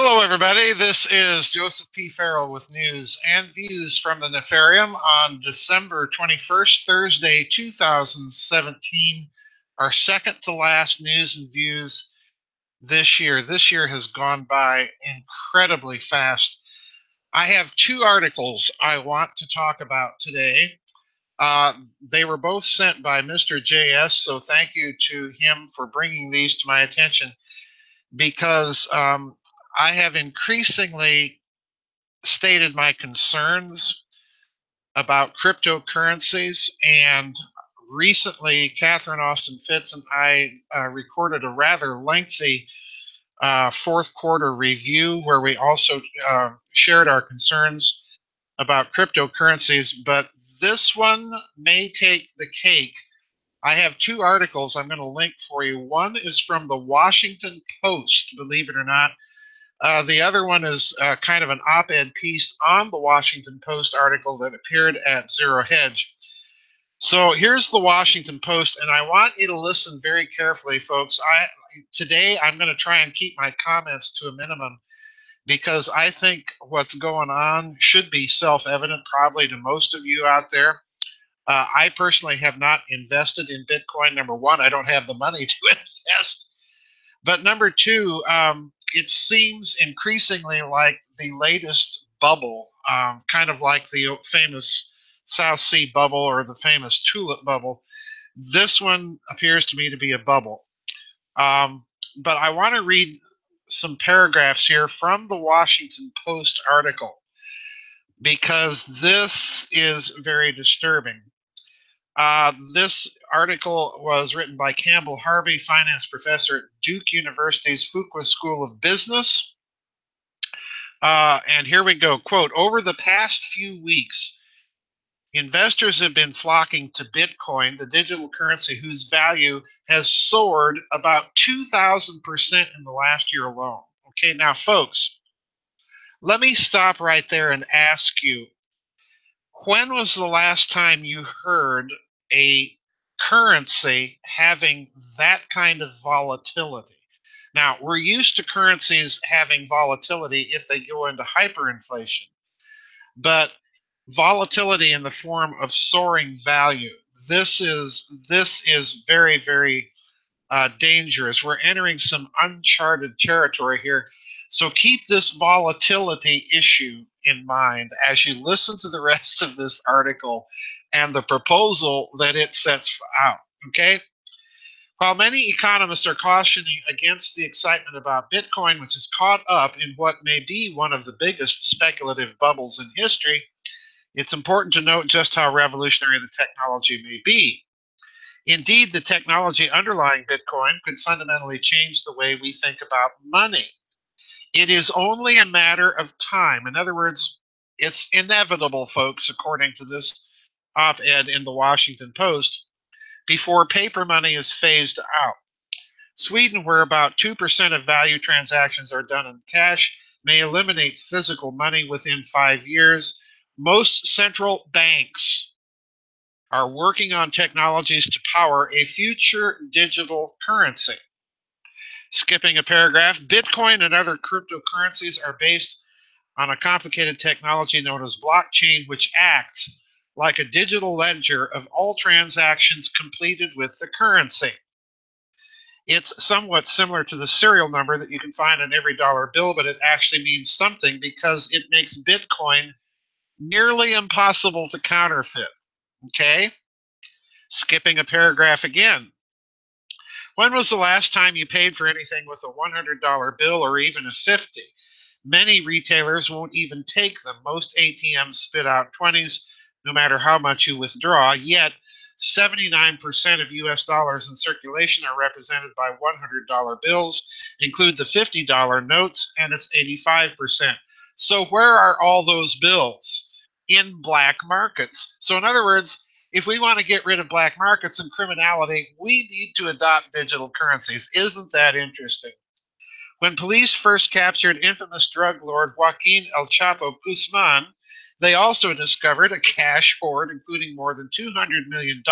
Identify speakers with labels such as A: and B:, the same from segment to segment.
A: Hello, everybody. This is Joseph P. Farrell with news and views from the Nefarium on December 21st, Thursday, 2017. Our second to last news and views this year. This year has gone by incredibly fast. I have two articles I want to talk about today. Uh, they were both sent by Mr. JS, so thank you to him for bringing these to my attention because um, I have increasingly stated my concerns about cryptocurrencies, and recently, Catherine Austin Fitts and I uh, recorded a rather lengthy uh, fourth quarter review where we also uh, shared our concerns about cryptocurrencies. But this one may take the cake. I have two articles I'm going to link for you. One is from the Washington Post, believe it or not. Uh, the other one is uh, kind of an op ed piece on the Washington Post article that appeared at Zero Hedge. So here's the Washington Post, and I want you to listen very carefully, folks. I today I'm going to try and keep my comments to a minimum because I think what's going on should be self-evident, probably to most of you out there. Uh, I personally have not invested in Bitcoin. Number one, I don't have the money to invest. But number two, um, it seems increasingly like the latest bubble, um, kind of like the famous South Sea bubble or the famous tulip bubble. This one appears to me to be a bubble. Um, but I want to read some paragraphs here from the Washington Post article because this is very disturbing. Uh, this article was written by Campbell Harvey, finance professor at Duke University's Fuqua School of Business. Uh, and here we go. Quote Over the past few weeks, investors have been flocking to Bitcoin, the digital currency whose value has soared about 2,000% in the last year alone. Okay, now, folks, let me stop right there and ask you when was the last time you heard a currency having that kind of volatility. Now, we're used to currencies having volatility if they go into hyperinflation, but volatility in the form of soaring value. This is this is very very uh, dangerous. We're entering some uncharted territory here. So keep this volatility issue in mind as you listen to the rest of this article and the proposal that it sets out. Okay? While many economists are cautioning against the excitement about Bitcoin, which is caught up in what may be one of the biggest speculative bubbles in history, it's important to note just how revolutionary the technology may be. Indeed, the technology underlying Bitcoin could fundamentally change the way we think about money. It is only a matter of time. In other words, it's inevitable, folks, according to this op ed in the Washington Post, before paper money is phased out. Sweden, where about 2% of value transactions are done in cash, may eliminate physical money within five years. Most central banks are working on technologies to power a future digital currency. Skipping a paragraph, Bitcoin and other cryptocurrencies are based on a complicated technology known as blockchain, which acts like a digital ledger of all transactions completed with the currency. It's somewhat similar to the serial number that you can find on every dollar bill, but it actually means something because it makes Bitcoin nearly impossible to counterfeit. Okay? Skipping a paragraph again. When was the last time you paid for anything with a $100 bill or even a 50? Many retailers won't even take them. Most ATMs spit out 20s no matter how much you withdraw. Yet, 79% of US dollars in circulation are represented by $100 bills, include the $50 notes, and it's 85%. So, where are all those bills? In black markets. So, in other words, if we want to get rid of black markets and criminality, we need to adopt digital currencies. Isn't that interesting? When police first captured infamous drug lord Joaquin El Chapo Guzman, they also discovered a cash hoard, including more than $200 million,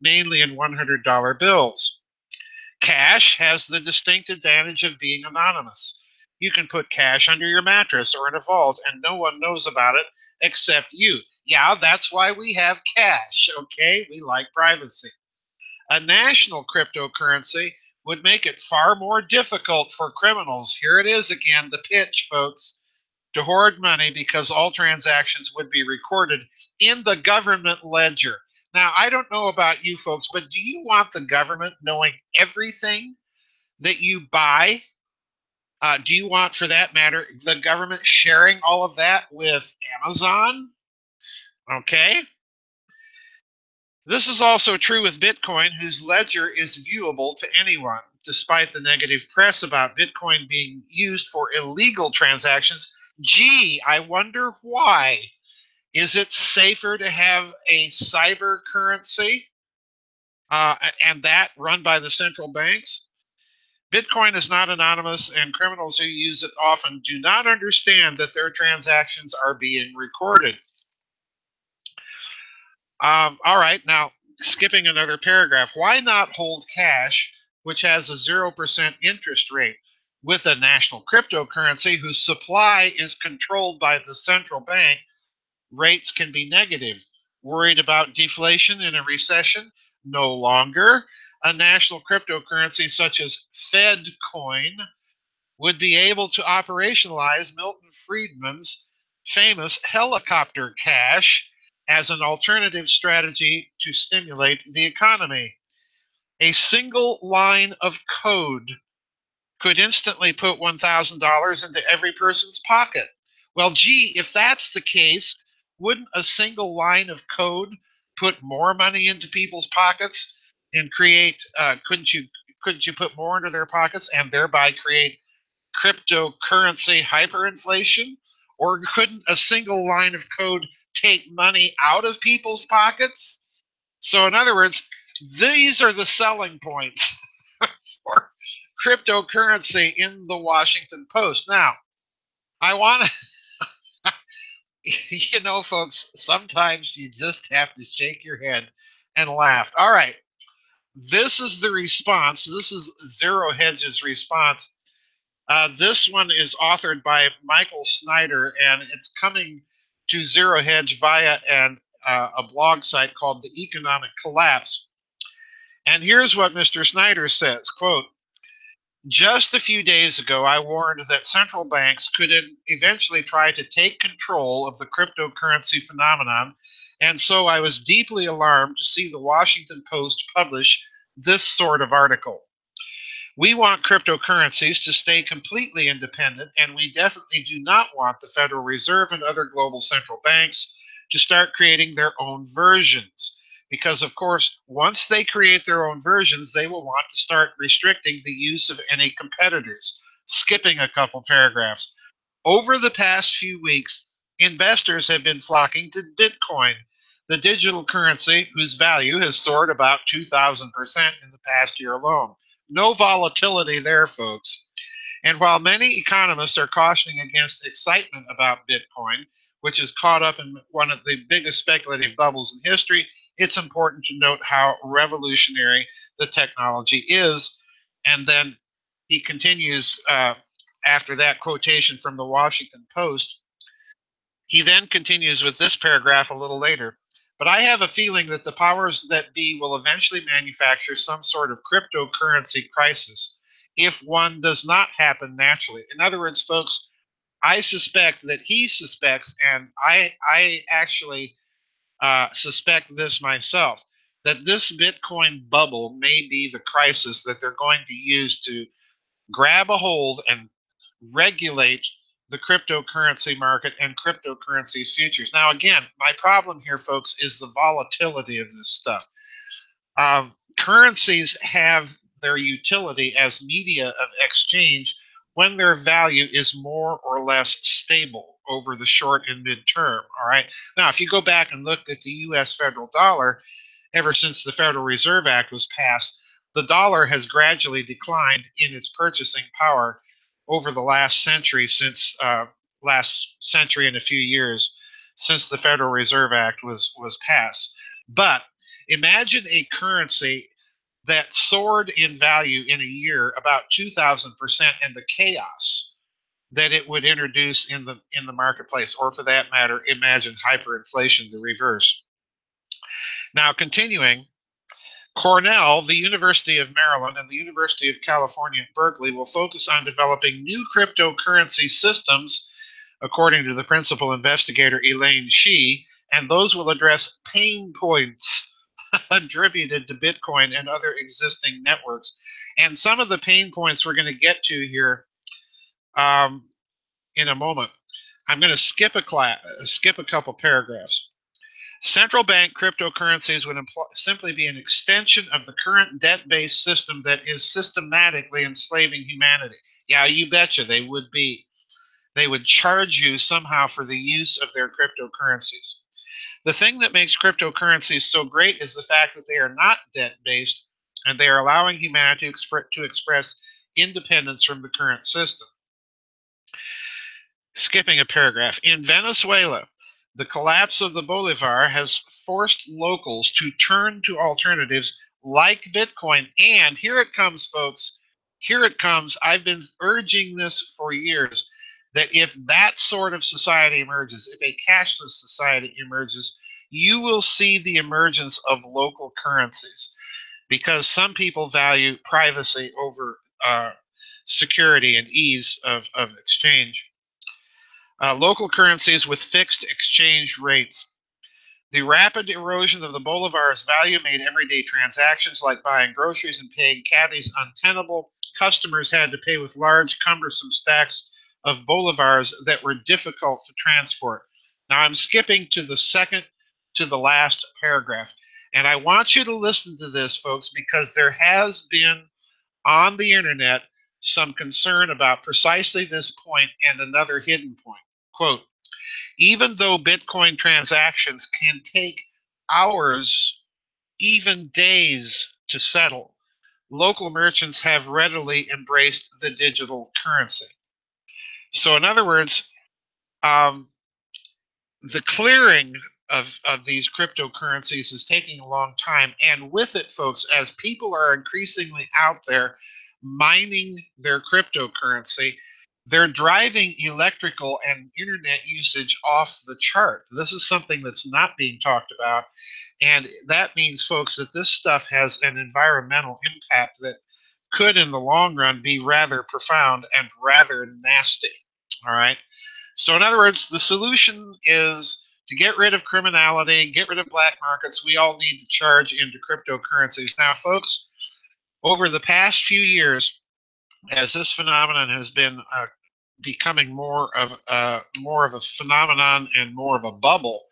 A: mainly in $100 bills. Cash has the distinct advantage of being anonymous. you can put cash under your mattress or in a vault and no one knows about it except you. Yeah, that's why we have cash, okay? We like privacy. A national cryptocurrency would make it far more difficult for criminals. Here it is again, the pitch, folks, to hoard money because all transactions would be recorded in the government ledger. Now, I don't know about you folks, but do you want the government knowing everything that you buy uh, do you want, for that matter, the government sharing all of that with Amazon? Okay. This is also true with Bitcoin, whose ledger is viewable to anyone, despite the negative press about Bitcoin being used for illegal transactions. Gee, I wonder why. Is it safer to have a cyber currency uh, and that run by the central banks? Bitcoin is not anonymous, and criminals who use it often do not understand that their transactions are being recorded. Um, all right, now skipping another paragraph. Why not hold cash, which has a 0% interest rate, with a national cryptocurrency whose supply is controlled by the central bank? Rates can be negative. Worried about deflation in a recession? No longer a national cryptocurrency such as FedCoin would be able to operationalize Milton Friedman's famous helicopter cash as an alternative strategy to stimulate the economy. A single line of code could instantly put $1,000 into every person's pocket. Well, gee, if that's the case, wouldn't a single line of code put more money into people's pockets and create uh, couldn't you couldn't you put more into their pockets and thereby create cryptocurrency hyperinflation or couldn't a single line of code take money out of people's pockets so in other words these are the selling points for cryptocurrency in the washington post now i want to you know folks sometimes you just have to shake your head and laugh all right this is the response. This is Zero Hedge's response. Uh, this one is authored by Michael Snyder, and it's coming to Zero Hedge via an, uh, a blog site called The Economic Collapse. And here's what Mr. Snyder says, quote, just a few days ago, I warned that central banks could eventually try to take control of the cryptocurrency phenomenon, and so I was deeply alarmed to see the Washington Post publish this sort of article. We want cryptocurrencies to stay completely independent, and we definitely do not want the Federal Reserve and other global central banks to start creating their own versions because of course once they create their own versions they will want to start restricting the use of any competitors skipping a couple paragraphs. Over the past few weeks investors have been flocking to bitcoin the digital currency whose value has soared about 2000% in the past year alone. No volatility there folks and while many economists are cautioning against excitement about Bitcoin, which is caught up in one of the biggest speculative bubbles in history, it's important to note how revolutionary the technology is. And then he continues uh, after that quotation from the Washington Post. He then continues with this paragraph a little later. But I have a feeling that the powers that be will eventually manufacture some sort of cryptocurrency crisis if one does not happen naturally. In other words, folks, I suspect that he suspects, and I I actually uh, suspect this myself that this Bitcoin bubble may be the crisis that they're going to use to grab a hold and regulate the cryptocurrency market and cryptocurrency's futures. Now, again, my problem here, folks, is the volatility of this stuff. Um, currencies have their utility as media of exchange when their value is more or less stable over the short and midterm. All right. Now, if you go back and look at the U.S. federal dollar, ever since the Federal Reserve Act was passed, the dollar has gradually declined in its purchasing power over the last century, since uh, last century and a few years since the Federal Reserve Act was was passed. But imagine a currency that soared in value in a year about 2,000% and the chaos that it would introduce in the in the marketplace, or for that matter, imagine hyperinflation, the reverse. Now, continuing, Cornell, the University of Maryland, and the University of California at Berkeley will focus on developing new cryptocurrency systems, according to the principal investigator Elaine Shi, and those will address pain points attributed to Bitcoin and other existing networks. And some of the pain points we're going to get to here um, in a moment. I'm going to skip a class, skip a couple paragraphs. Central bank cryptocurrencies would simply be an extension of the current debt based system that is systematically enslaving humanity. Yeah, you betcha they would be. They would charge you somehow for the use of their cryptocurrencies. The thing that makes cryptocurrencies so great is the fact that they are not debt based and they are allowing humanity to, to express independence from the current system. Skipping a paragraph. In Venezuela, the collapse of the bolivar has forced locals to turn to alternatives like Bitcoin. And here it comes, folks. Here it comes. I've been urging this for years that if that sort of society emerges, if a cashless society emerges, you will see the emergence of local currencies because some people value privacy over uh, security and ease of, of exchange uh, local currencies with fixed exchange rates. The rapid erosion of the bolivar's value made everyday transactions like buying groceries and paying cabbies untenable. Customers had to pay with large, cumbersome stacks of bolivars that were difficult to transport. Now I'm skipping to the second to the last paragraph. And I want you to listen to this, folks, because there has been on the internet some concern about precisely this point and another hidden point. Quote, even though Bitcoin transactions can take hours, even days to settle, local merchants have readily embraced the digital currency. So, in other words, um, the clearing of, of these cryptocurrencies is taking a long time. And with it, folks, as people are increasingly out there mining their cryptocurrency, they're driving electrical and internet usage off the chart. This is something that's not being talked about. And that means, folks, that this stuff has an environmental impact that could, in the long run, be rather profound and rather nasty. All right. So, in other words, the solution is to get rid of criminality, get rid of black markets. We all need to charge into cryptocurrencies. Now, folks, over the past few years, as this phenomenon has been uh, becoming more of uh, more of a phenomenon and more of a bubble,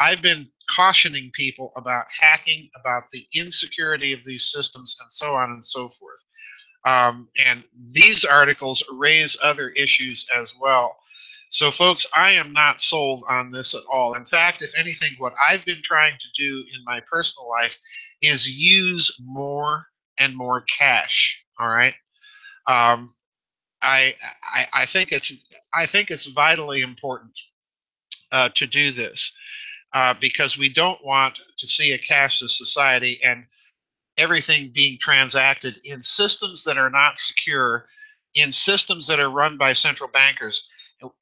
A: I've been cautioning people about hacking, about the insecurity of these systems, and so on and so forth. Um, and these articles raise other issues as well. So, folks, I am not sold on this at all. In fact, if anything, what I've been trying to do in my personal life is use more and more cash. All right. Um, I, I, I think it's I think it's vitally important uh, to do this uh, because we don't want to see a cashless society and everything being transacted in systems that are not secure, in systems that are run by central bankers.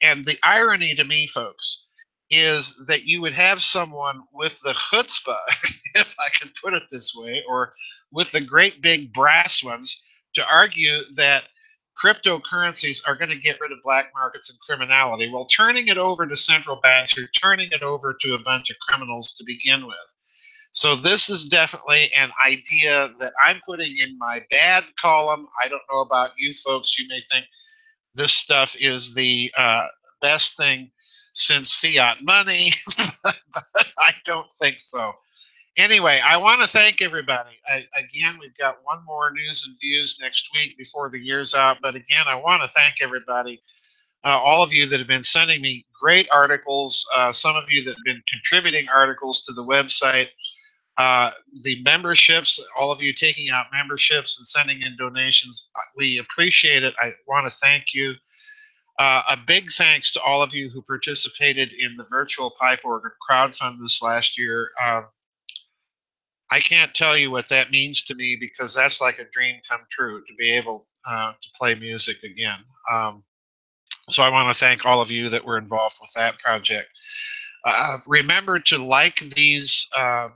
A: And the irony to me, folks, is that you would have someone with the chutzpah, if I can put it this way, or with the great big brass ones to argue that cryptocurrencies are going to get rid of black markets and criminality. Well, turning it over to central banks, you're turning it over to a bunch of criminals to begin with. So this is definitely an idea that I'm putting in my bad column. I don't know about you folks. You may think this stuff is the uh, best thing since fiat money, but I don't think so anyway, I want to thank everybody. I, again, we've got one more news and views next week before the year's out. But again, I want to thank everybody, uh, all of you that have been sending me great articles, uh, some of you that have been contributing articles to the website. Uh, the memberships, all of you taking out memberships and sending in donations, uh, we appreciate it. I want to thank you. Uh, a big thanks to all of you who participated in the virtual pipe organ crowdfund this last year. Uh, I can't tell you what that means to me because that's like a dream come true to be able uh, to play music again. Um, So I want to thank all of you that were involved with that project. Uh, remember to like these uh,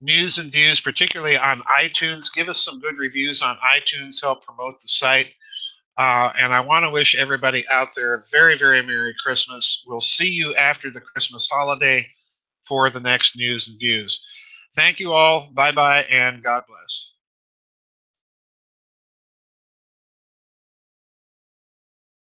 A: news and views, particularly on iTunes. Give us some good reviews on iTunes, help promote the site. Uh, and I want to wish everybody out there a very, very Merry Christmas. We'll see you after the Christmas holiday for the next news and views. Thank you all. Bye bye, and God bless.